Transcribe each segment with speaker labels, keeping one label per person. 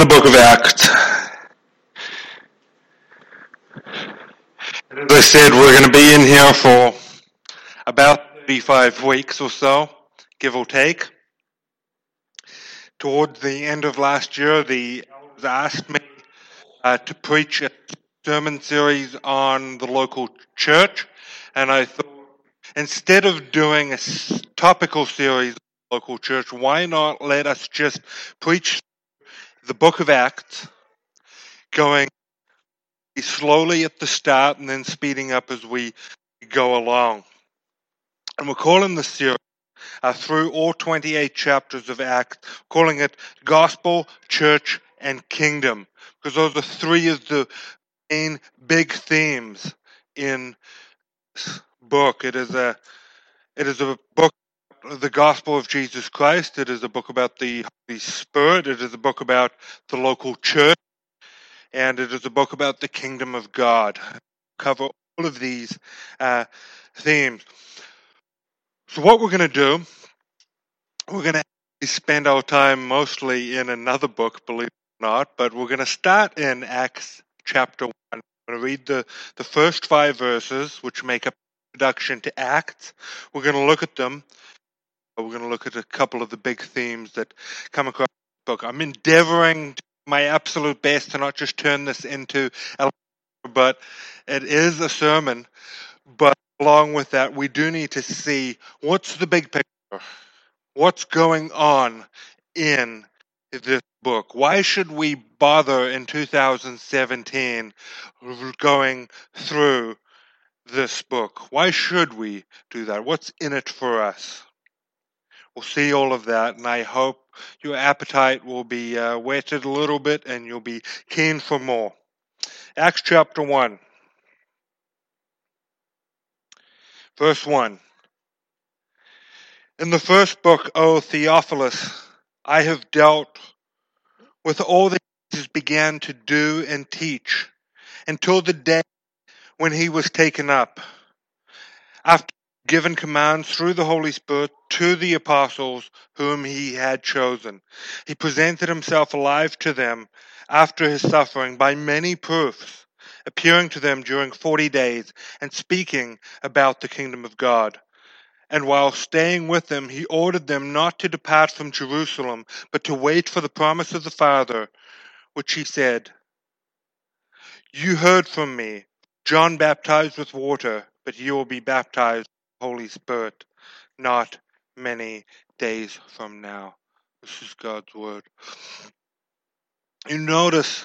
Speaker 1: the book of Acts. As I said, we're going to be in here for about 35 weeks or so, give or take. Towards the end of last year, the elders asked me uh, to preach a sermon series on the local church, and I thought instead of doing a topical series on the local church, why not let us just preach the book of Acts, going slowly at the start and then speeding up as we go along. And we're calling the series uh, through all 28 chapters of Acts, calling it Gospel, Church, and Kingdom, because those are three of the main big themes in this book. It is a it is a book the gospel of Jesus Christ. It is a book about the Holy Spirit. It is a book about the local church. And it is a book about the kingdom of God. Cover all of these uh, themes. So, what we're going to do, we're going to spend our time mostly in another book, believe it or not, but we're going to start in Acts chapter 1. I'm going to read the, the first five verses, which make up introduction to Acts. We're going to look at them we're going to look at a couple of the big themes that come across the book. I'm endeavoring my absolute best to not just turn this into a but it is a sermon. But along with that, we do need to see what's the big picture, what's going on in this book. Why should we bother in 2017 going through this book? Why should we do that? What's in it for us? We'll see all of that, and I hope your appetite will be uh, whetted a little bit and you'll be keen for more. Acts chapter 1, verse 1. In the first book, O Theophilus, I have dealt with all that Jesus began to do and teach until the day when he was taken up. After given commands through the Holy Spirit to the apostles whom he had chosen. He presented himself alive to them after his suffering by many proofs, appearing to them during forty days and speaking about the kingdom of God. And while staying with them, he ordered them not to depart from Jerusalem, but to wait for the promise of the Father, which he said, You heard from me. John baptized with water, but you will be baptized Holy Spirit not many days from now. This is God's word. You notice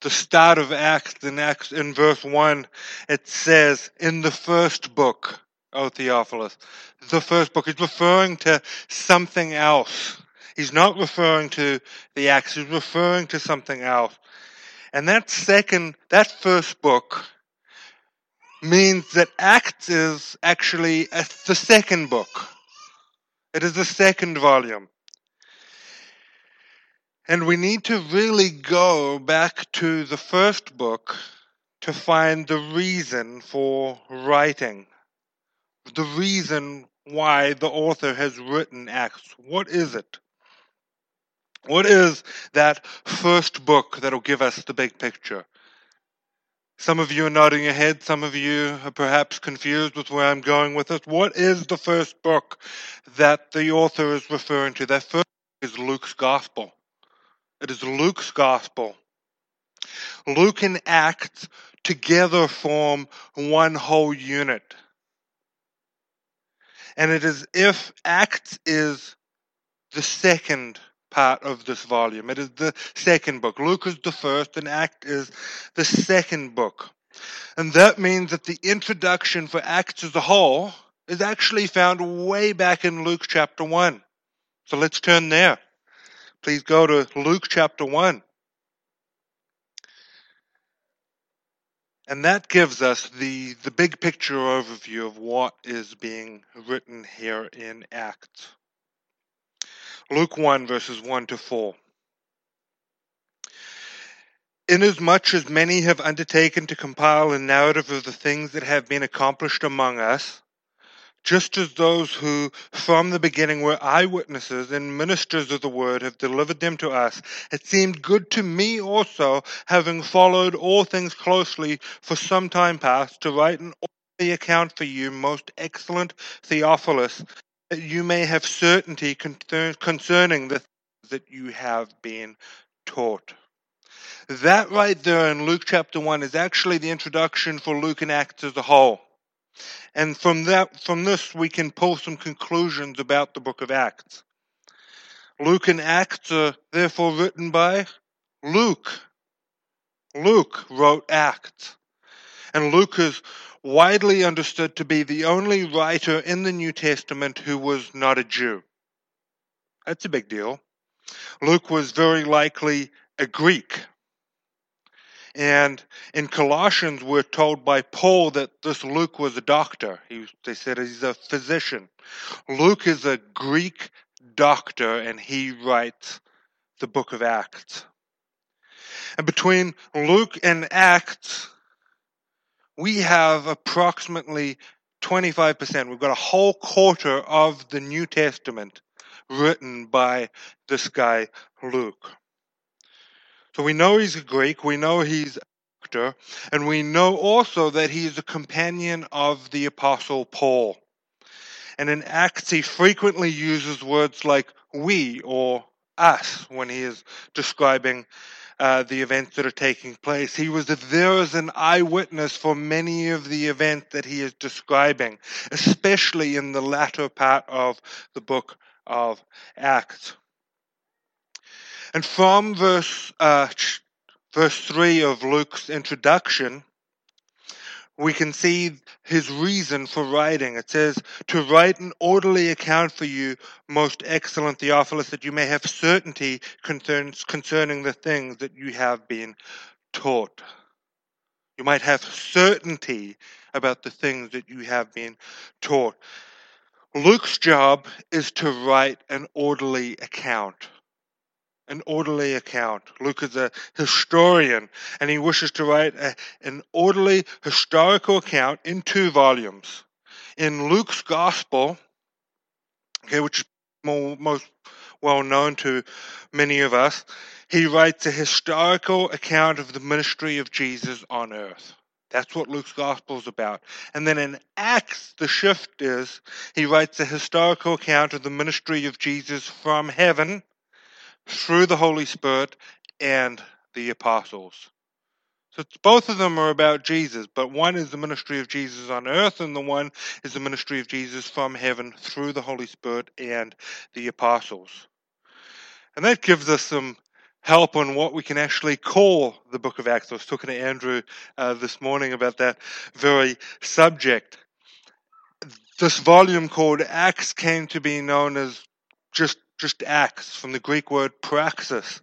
Speaker 1: the start of Acts in Acts in verse one, it says in the first book, O Theophilus. The first book is referring to something else. He's not referring to the Acts, he's referring to something else. And that second, that first book means that Acts is actually a, the second book. It is the second volume. And we need to really go back to the first book to find the reason for writing, the reason why the author has written Acts. What is it? What is that first book that'll give us the big picture? Some of you are nodding your head. Some of you are perhaps confused with where I'm going with this. What is the first book that the author is referring to? That first is Luke's Gospel. It is Luke's Gospel. Luke and Acts together form one whole unit. And it is if Acts is the second part of this volume. It is the second book. Luke is the first, and Act is the second book. And that means that the introduction for Acts as a whole is actually found way back in Luke chapter 1. So let's turn there. Please go to Luke chapter 1. And that gives us the, the big picture overview of what is being written here in Acts. Luke 1, verses 1 to 4. Inasmuch as many have undertaken to compile a narrative of the things that have been accomplished among us, just as those who from the beginning were eyewitnesses and ministers of the word have delivered them to us, it seemed good to me also, having followed all things closely for some time past, to write an account for you, most excellent Theophilus, you may have certainty concerning the things that you have been taught. That right there in Luke chapter 1 is actually the introduction for Luke and Acts as a whole. And from that, from this, we can pull some conclusions about the book of Acts. Luke and Acts are therefore written by Luke. Luke wrote Acts. And Luke is widely understood to be the only writer in the New Testament who was not a Jew. That's a big deal. Luke was very likely a Greek. And in Colossians, we're told by Paul that this Luke was a doctor. He, they said he's a physician. Luke is a Greek doctor, and he writes the book of Acts. And between Luke and Acts, we have approximately 25%. We've got a whole quarter of the New Testament written by this guy, Luke. So we know he's a Greek, we know he's a doctor, and we know also that he's a companion of the Apostle Paul. And in Acts, he frequently uses words like we or us when he is describing uh, the events that are taking place. He was there as an eyewitness for many of the events that he is describing, especially in the latter part of the book of Acts. And from verse uh, verse three of Luke's introduction, we can see his reason for writing. It says, To write an orderly account for you, most excellent Theophilus, that you may have certainty concerns, concerning the things that you have been taught. You might have certainty about the things that you have been taught. Luke's job is to write an orderly account an orderly account. Luke is a historian, and he wishes to write a, an orderly historical account in two volumes. In Luke's Gospel, okay, which is more, most well known to many of us, he writes a historical account of the ministry of Jesus on earth. That's what Luke's gospel is about. And then in Acts, the shift is he writes a historical account of the ministry of Jesus from heaven through the Holy Spirit and the apostles. So both of them are about Jesus, but one is the ministry of Jesus on earth, and the one is the ministry of Jesus from heaven through the Holy Spirit and the apostles. And that gives us some help on what we can actually call the book of Acts. I was talking to Andrew uh, this morning about that very subject. This volume called Acts came to be known as just just acts from the Greek word praxis.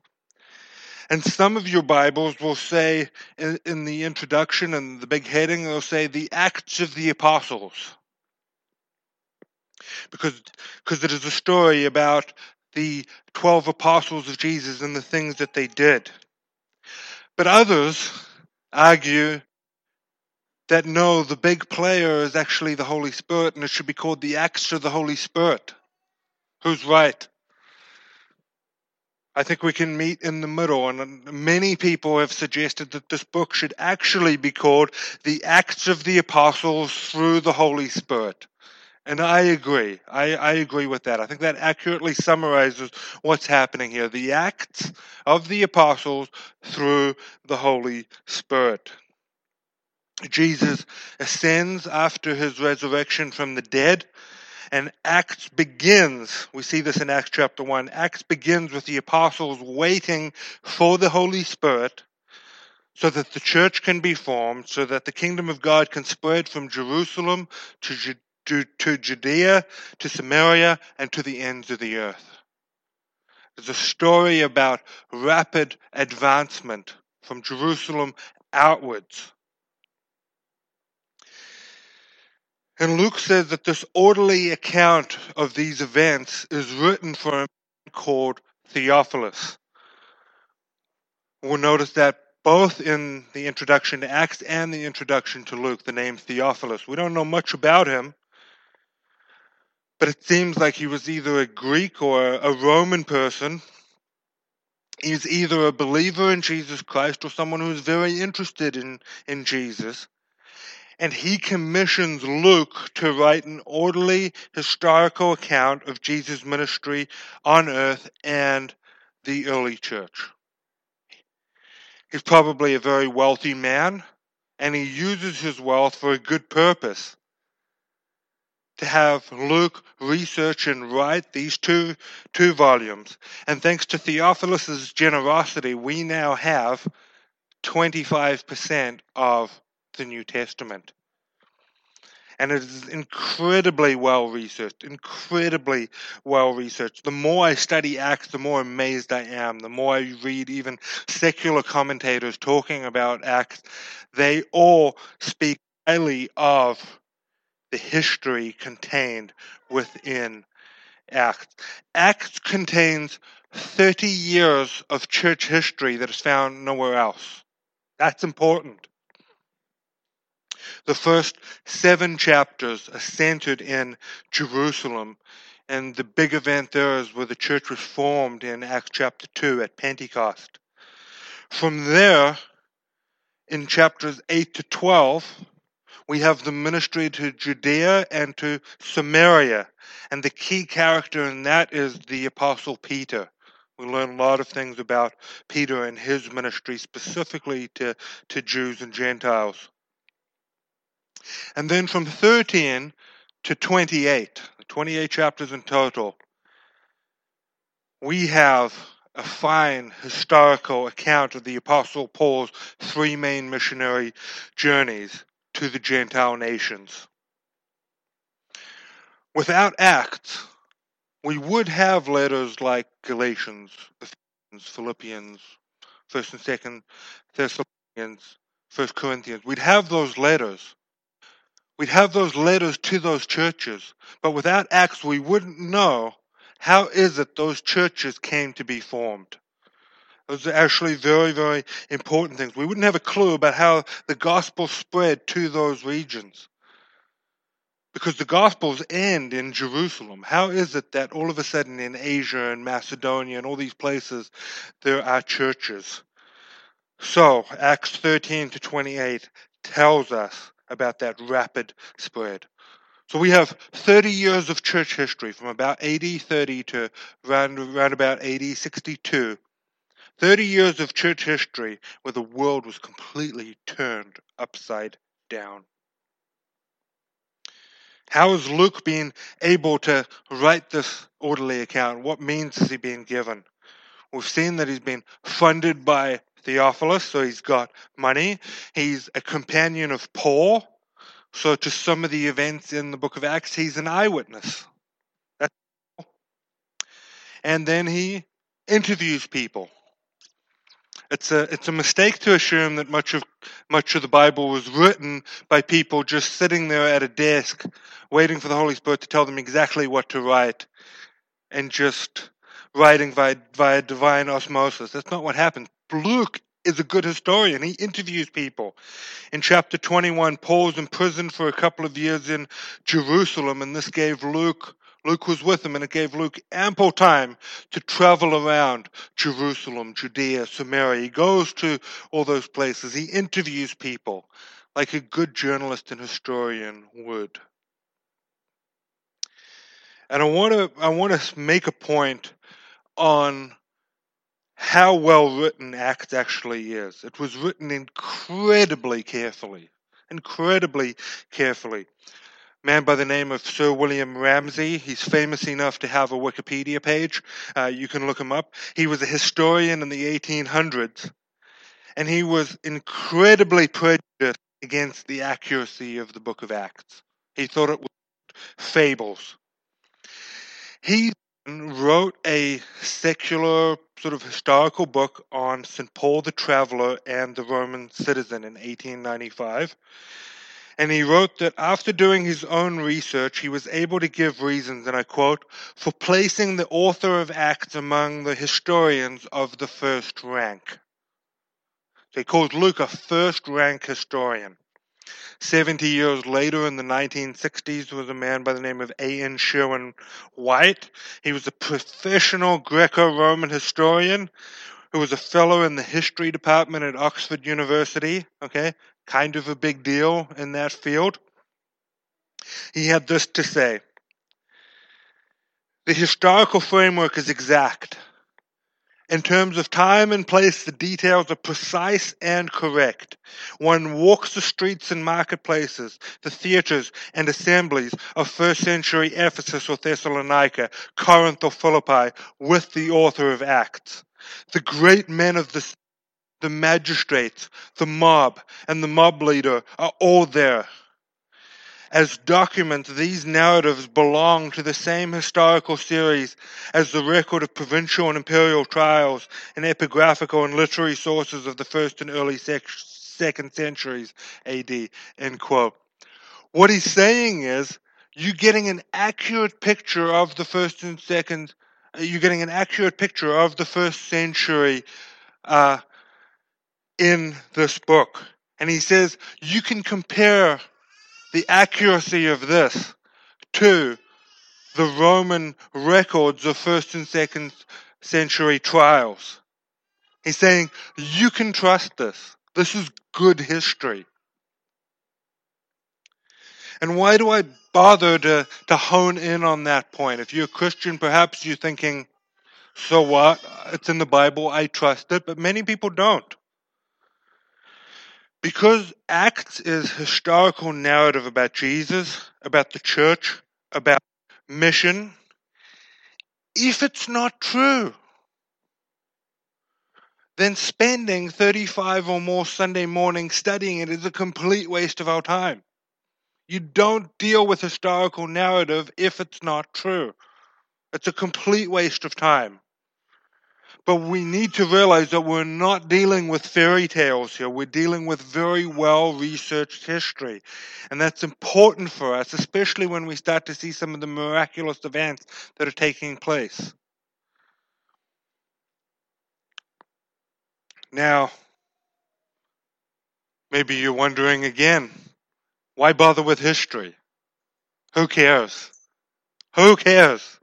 Speaker 1: And some of your Bibles will say in, in the introduction and the big heading, they'll say the Acts of the Apostles. Because, because it is a story about the 12 apostles of Jesus and the things that they did. But others argue that no, the big player is actually the Holy Spirit and it should be called the Acts of the Holy Spirit. Who's right? I think we can meet in the middle, and many people have suggested that this book should actually be called The Acts of the Apostles Through the Holy Spirit. And I agree. I, I, agree with that. I think that accurately summarizes what's happening here. The Acts of the Apostles through the Holy Spirit. Jesus ascends after his resurrection from the dead and Acts begins, we see this in Acts chapter 1. Acts begins with the apostles waiting for the Holy Spirit so that the church can be formed, so that the kingdom of God can spread from Jerusalem to, to, to Judea, to Samaria, and to the ends of the earth. It's a story about rapid advancement from Jerusalem outwards. And Luke says that this orderly account of these events is written for a man called Theophilus. We'll notice that both in the introduction to Acts and the introduction to Luke, the name Theophilus. We don't know much about him, but it seems like he was either a Greek or a Roman person. He's either a believer in Jesus Christ or someone who's very interested in, in Jesus. And he commissions Luke to write an orderly historical account of Jesus' ministry on earth and the early church. He's probably a very wealthy man, and he uses his wealth for a good purpose to have Luke research and write these two two volumes. And thanks to Theophilus' generosity, we now have 25% of the New Testament. And it is incredibly well researched, incredibly well researched. The more I study Acts, the more amazed I am. The more I read even secular commentators talking about Acts, they all speak highly of the history contained within Acts. Acts contains 30 years of church history that is found nowhere else. That's important. The first seven chapters are centered in Jerusalem, and the big event there is where the church was formed in Acts chapter 2 at Pentecost. From there, in chapters 8 to 12, we have the ministry to Judea and to Samaria. And the key character in that is the Apostle Peter. We learn a lot of things about Peter and his ministry, specifically to, to Jews and Gentiles. And then from 13 to 28, 28 chapters in total, we have a fine historical account of the Apostle Paul's three main missionary journeys to the Gentile nations. Without Acts, we would have letters like Galatians, Philippians, First and Second Thessalonians, First Corinthians. We'd have those letters. We'd have those letters to those churches, but without Acts, we wouldn't know how is it those churches came to be formed. Those are actually very, very important things. We wouldn't have a clue about how the gospel spread to those regions. Because the gospels end in Jerusalem. How is it that all of a sudden in Asia and Macedonia and all these places there are churches? So, Acts 13 to 28 tells us about that rapid spread. So we have 30 years of church history from about AD 30 to around, around about AD 62 30 years of church history where the world was completely turned upside down. How has Luke been able to write this orderly account? What means has he been given? We've seen that he's been funded by Theophilus, so he's got money. He's a companion of Paul, so to some of the events in the book of Acts, he's an eyewitness. And then he interviews people. It's a it's a mistake to assume that much of much of the Bible was written by people just sitting there at a desk waiting for the Holy Spirit to tell them exactly what to write and just writing via, via divine osmosis. That's not what happened. Luke is a good historian. He interviews people. In chapter 21, Paul's in prison for a couple of years in Jerusalem, and this gave Luke Luke was with him, and it gave Luke ample time to travel around Jerusalem, Judea, Samaria. He goes to all those places. He interviews people like a good journalist and historian would. And I want to I want to make a point on how well written Act actually is. It was written incredibly carefully, incredibly carefully man by the name of Sir William Ramsay. He's famous enough to have a Wikipedia page. Uh, you can look him up. He was a historian in the 1800s, and he was incredibly prejudiced against the accuracy of the book of Acts. He thought it was fables. He wrote a secular sort of historical book on St. Paul the Traveler and the Roman citizen in 1895 and he wrote that after doing his own research, he was able to give reasons, and I quote, for placing the author of Acts among the historians of the first rank. So he calls Luke a first rank historian. 70 years later, in the 1960s, was a man by the name of A.N. Sherwin White. He was a professional Greco Roman historian who was a fellow in the history department at Oxford University. Okay, kind of a big deal in that field. He had this to say The historical framework is exact. In terms of time and place, the details are precise and correct. One walks the streets and marketplaces, the theaters and assemblies of first century Ephesus or Thessalonica, Corinth or Philippi with the author of Acts. The great men of the, the magistrates, the mob, and the mob leader are all there. As documents, these narratives belong to the same historical series as the record of provincial and imperial trials and epigraphical and literary sources of the first and early sec- second centuries AD. End quote. What he's saying is, you're getting an accurate picture of the first and second. You're getting an accurate picture of the first century uh, in this book. And he says you can compare the accuracy of this to the Roman records of first and second century trials. He's saying, you can trust this. This is good history. And why do I bother to, to hone in on that point? If you're a Christian, perhaps you're thinking, so what? It's in the Bible, I trust it, but many people don't. Because Acts is historical narrative about Jesus, about the church, about mission, if it's not true, then spending 35 or more Sunday mornings studying it is a complete waste of our time. You don't deal with historical narrative if it's not true. It's a complete waste of time. But we need to realize that we're not dealing with fairy tales here. We're dealing with very well researched history. And that's important for us, especially when we start to see some of the miraculous events that are taking place. Now, maybe you're wondering again why bother with history? Who cares? Who cares?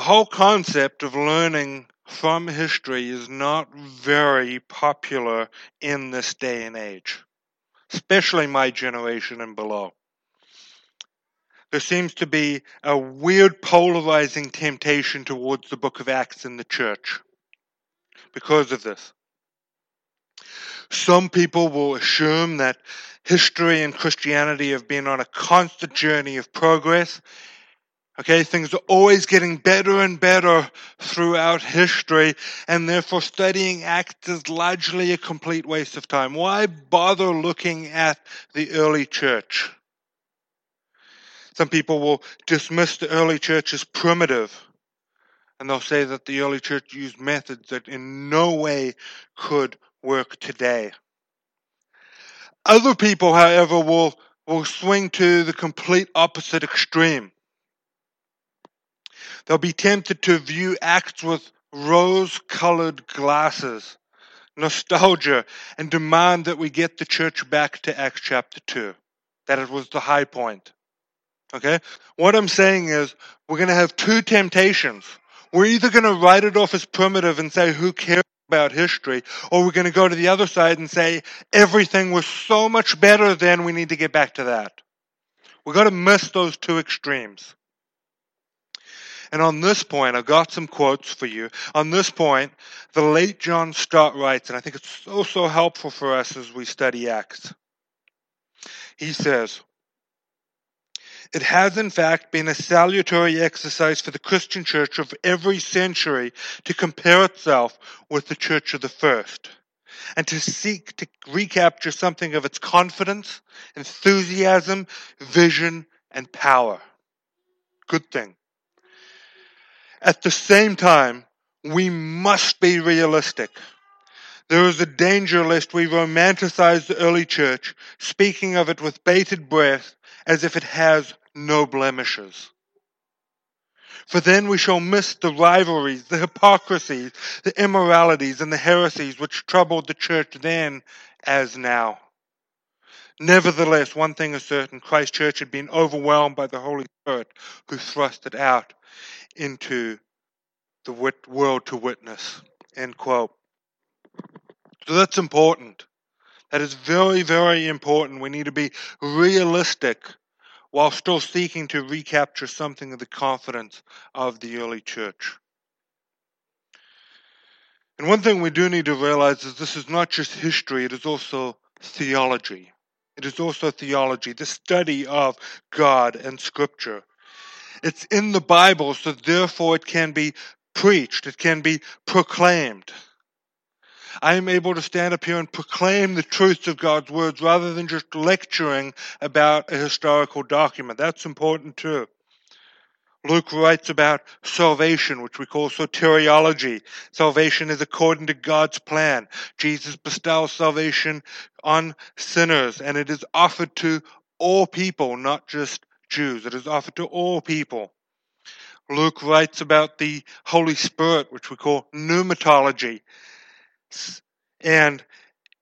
Speaker 1: The whole concept of learning from history is not very popular in this day and age, especially my generation and below. There seems to be a weird polarizing temptation towards the book of Acts in the church because of this. Some people will assume that history and Christianity have been on a constant journey of progress Okay, things are always getting better and better throughout history, and therefore studying Acts is largely a complete waste of time. Why bother looking at the early church? Some people will dismiss the early church as primitive, and they'll say that the early church used methods that in no way could work today. Other people, however, will, will swing to the complete opposite extreme They'll be tempted to view Acts with rose colored glasses, nostalgia, and demand that we get the church back to Acts chapter 2, that it was the high point. Okay? What I'm saying is, we're going to have two temptations. We're either going to write it off as primitive and say, who cares about history, or we're going to go to the other side and say, everything was so much better then, we need to get back to that. We've got to miss those two extremes. And on this point, I've got some quotes for you. On this point, the late John Stott writes, and I think it's so, so helpful for us as we study Acts. He says, it has, in fact, been a salutary exercise for the Christian church of every century to compare itself with the church of the first and to seek to recapture something of its confidence, enthusiasm, vision, and power. Good thing. At the same time, we must be realistic. There is a danger lest we romanticize the early church, speaking of it with bated breath as if it has no blemishes. For then we shall miss the rivalries, the hypocrisies, the immoralities, and the heresies which troubled the church then as now. Nevertheless, one thing is certain Christ's Church had been overwhelmed by the Holy Spirit who thrust it out into the wit- world to witness. End quote. So that's important. That is very, very important. We need to be realistic while still seeking to recapture something of the confidence of the early church. And one thing we do need to realize is this is not just history, it is also theology. It is also theology, the study of God and Scripture. It's in the Bible, so therefore it can be preached, it can be proclaimed. I am able to stand up here and proclaim the truths of God's words rather than just lecturing about a historical document. That's important too. Luke writes about salvation, which we call soteriology. Salvation is according to God's plan. Jesus bestows salvation on sinners, and it is offered to all people, not just Jews. It is offered to all people. Luke writes about the Holy Spirit, which we call pneumatology. And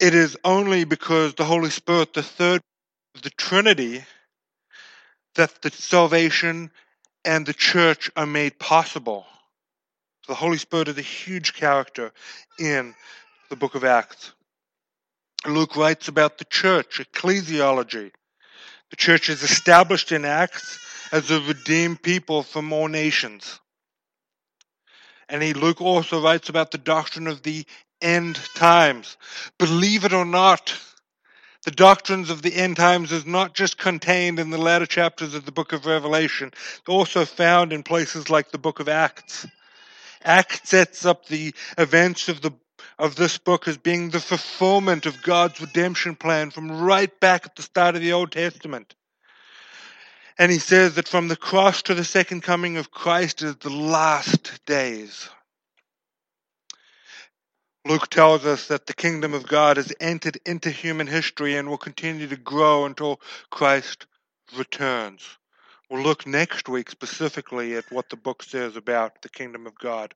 Speaker 1: it is only because the Holy Spirit, the third of the Trinity, that the salvation and the church are made possible. The Holy Spirit is a huge character in the book of Acts. Luke writes about the church, ecclesiology. The church is established in Acts as a redeemed people from all nations. And he, Luke also writes about the doctrine of the end times. Believe it or not, the doctrines of the end times is not just contained in the latter chapters of the book of Revelation, it's also found in places like the book of Acts. Acts sets up the events of the of this book as being the fulfillment of God's redemption plan from right back at the start of the Old Testament. And he says that from the cross to the second coming of Christ is the last days. Luke tells us that the kingdom of God has entered into human history and will continue to grow until Christ returns. We'll look next week specifically at what the book says about the kingdom of God.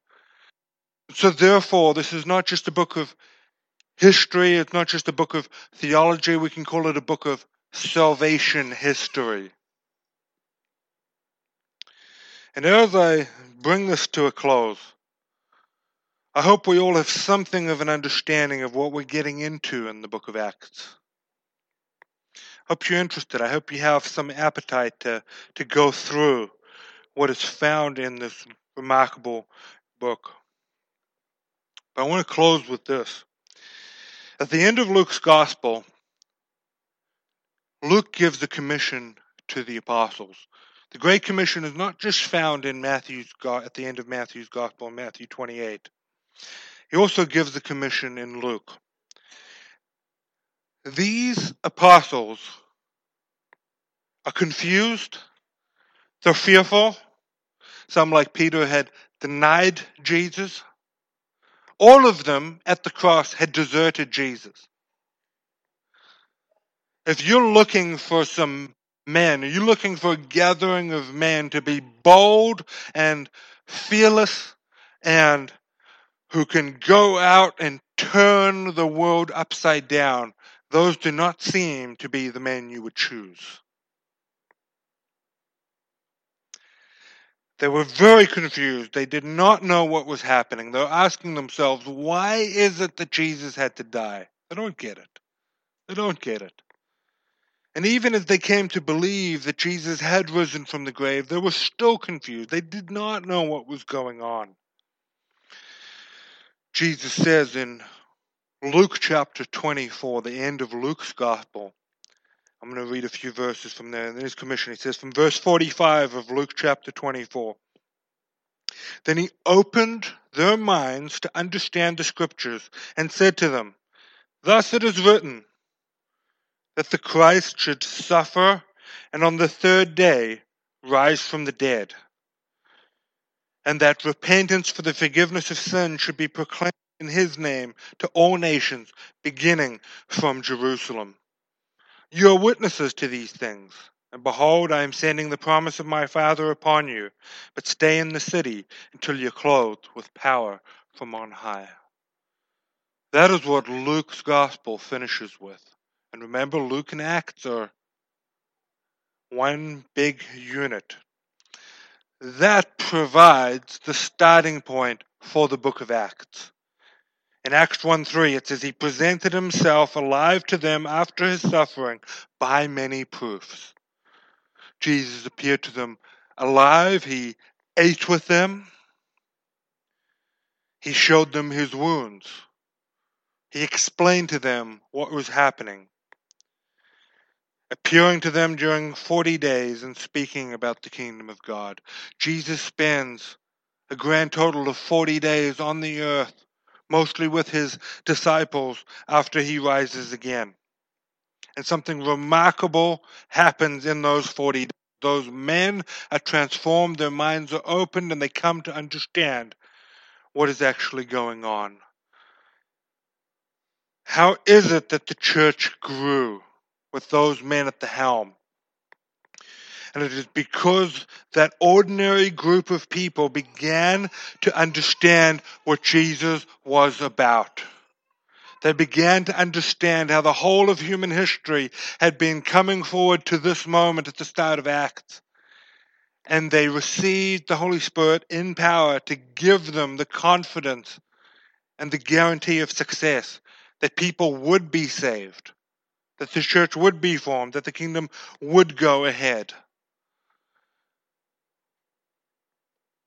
Speaker 1: So, therefore, this is not just a book of history, it's not just a book of theology, we can call it a book of salvation history. And as I bring this to a close, I hope we all have something of an understanding of what we're getting into in the book of Acts. I Hope you're interested. I hope you have some appetite to, to go through what is found in this remarkable book. But I want to close with this. At the end of Luke's gospel, Luke gives a commission to the apostles. The Great Commission is not just found in Matthew's at the end of Matthew's gospel in Matthew 28. He also gives the commission in Luke. These apostles are confused, they're fearful. Some, like Peter, had denied Jesus. All of them at the cross had deserted Jesus. If you're looking for some men, are you looking for a gathering of men to be bold and fearless and who can go out and turn the world upside down, those do not seem to be the men you would choose. They were very confused. They did not know what was happening. They were asking themselves, why is it that Jesus had to die? They don't get it. They don't get it. And even as they came to believe that Jesus had risen from the grave, they were still confused. They did not know what was going on. Jesus says in Luke chapter 24, the end of Luke's gospel, I'm going to read a few verses from there. In his commission, he says from verse 45 of Luke chapter 24 Then he opened their minds to understand the scriptures and said to them, Thus it is written that the Christ should suffer and on the third day rise from the dead and that repentance for the forgiveness of sin should be proclaimed in his name to all nations, beginning from Jerusalem. You are witnesses to these things. And behold, I am sending the promise of my Father upon you, but stay in the city until you're clothed with power from on high. That is what Luke's gospel finishes with. And remember, Luke and Acts are one big unit. That provides the starting point for the book of Acts. In Acts 1 3, it says, He presented himself alive to them after his suffering by many proofs. Jesus appeared to them alive. He ate with them. He showed them his wounds. He explained to them what was happening, appearing to them during 40 days and speaking about the kingdom of God. Jesus spends a grand total of 40 days on the earth mostly with his disciples after he rises again. And something remarkable happens in those 40 days. Those men are transformed, their minds are opened, and they come to understand what is actually going on. How is it that the church grew with those men at the helm? And it is because that ordinary group of people began to understand what Jesus was about. They began to understand how the whole of human history had been coming forward to this moment at the start of Acts. And they received the Holy Spirit in power to give them the confidence and the guarantee of success that people would be saved, that the church would be formed, that the kingdom would go ahead.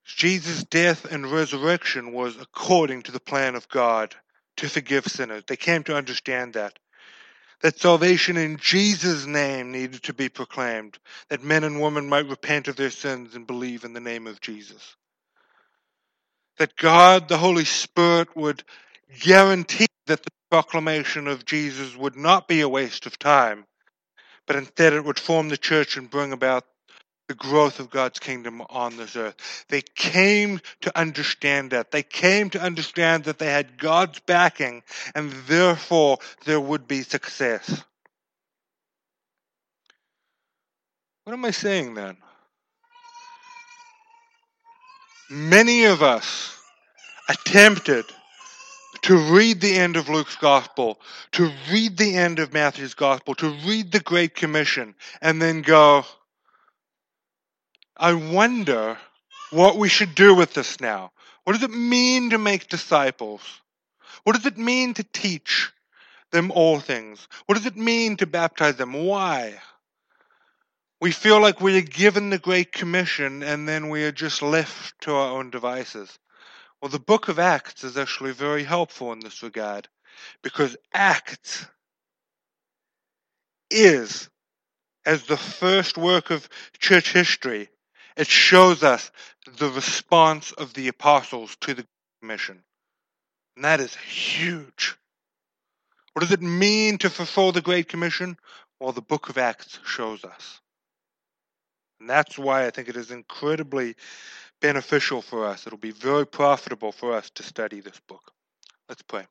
Speaker 1: Jesus' death and resurrection was according to the plan of God to forgive sinners. They came to understand that. That salvation in Jesus' name needed to be proclaimed, that men and women might repent of their sins and believe in the name of Jesus. That God, the Holy Spirit, would guarantee that the proclamation of Jesus would not be a waste of time, but instead it would form the church and bring about the growth of God's kingdom on this earth. They came to understand that. They came to understand that they had God's backing and therefore there would be success. What am I saying then? Many of us attempted to read the end of Luke's gospel, to read the end of Matthew's gospel, to read the Great Commission, and then go, I wonder what we should do with this now. What does it mean to make disciples? What does it mean to teach them all things? What does it mean to baptize them? Why? We feel like we are given the Great Commission and then we are just left to our own devices. Well, the book of Acts is actually very helpful in this regard because Acts is, as the first work of church history, it shows us the response of the apostles to the mission. And that is huge. What does it mean to fulfill the Great Commission? Well, the book of Acts shows us. And that's why I think it is incredibly beneficial for us. It'll be very profitable for us to study this book. Let's pray.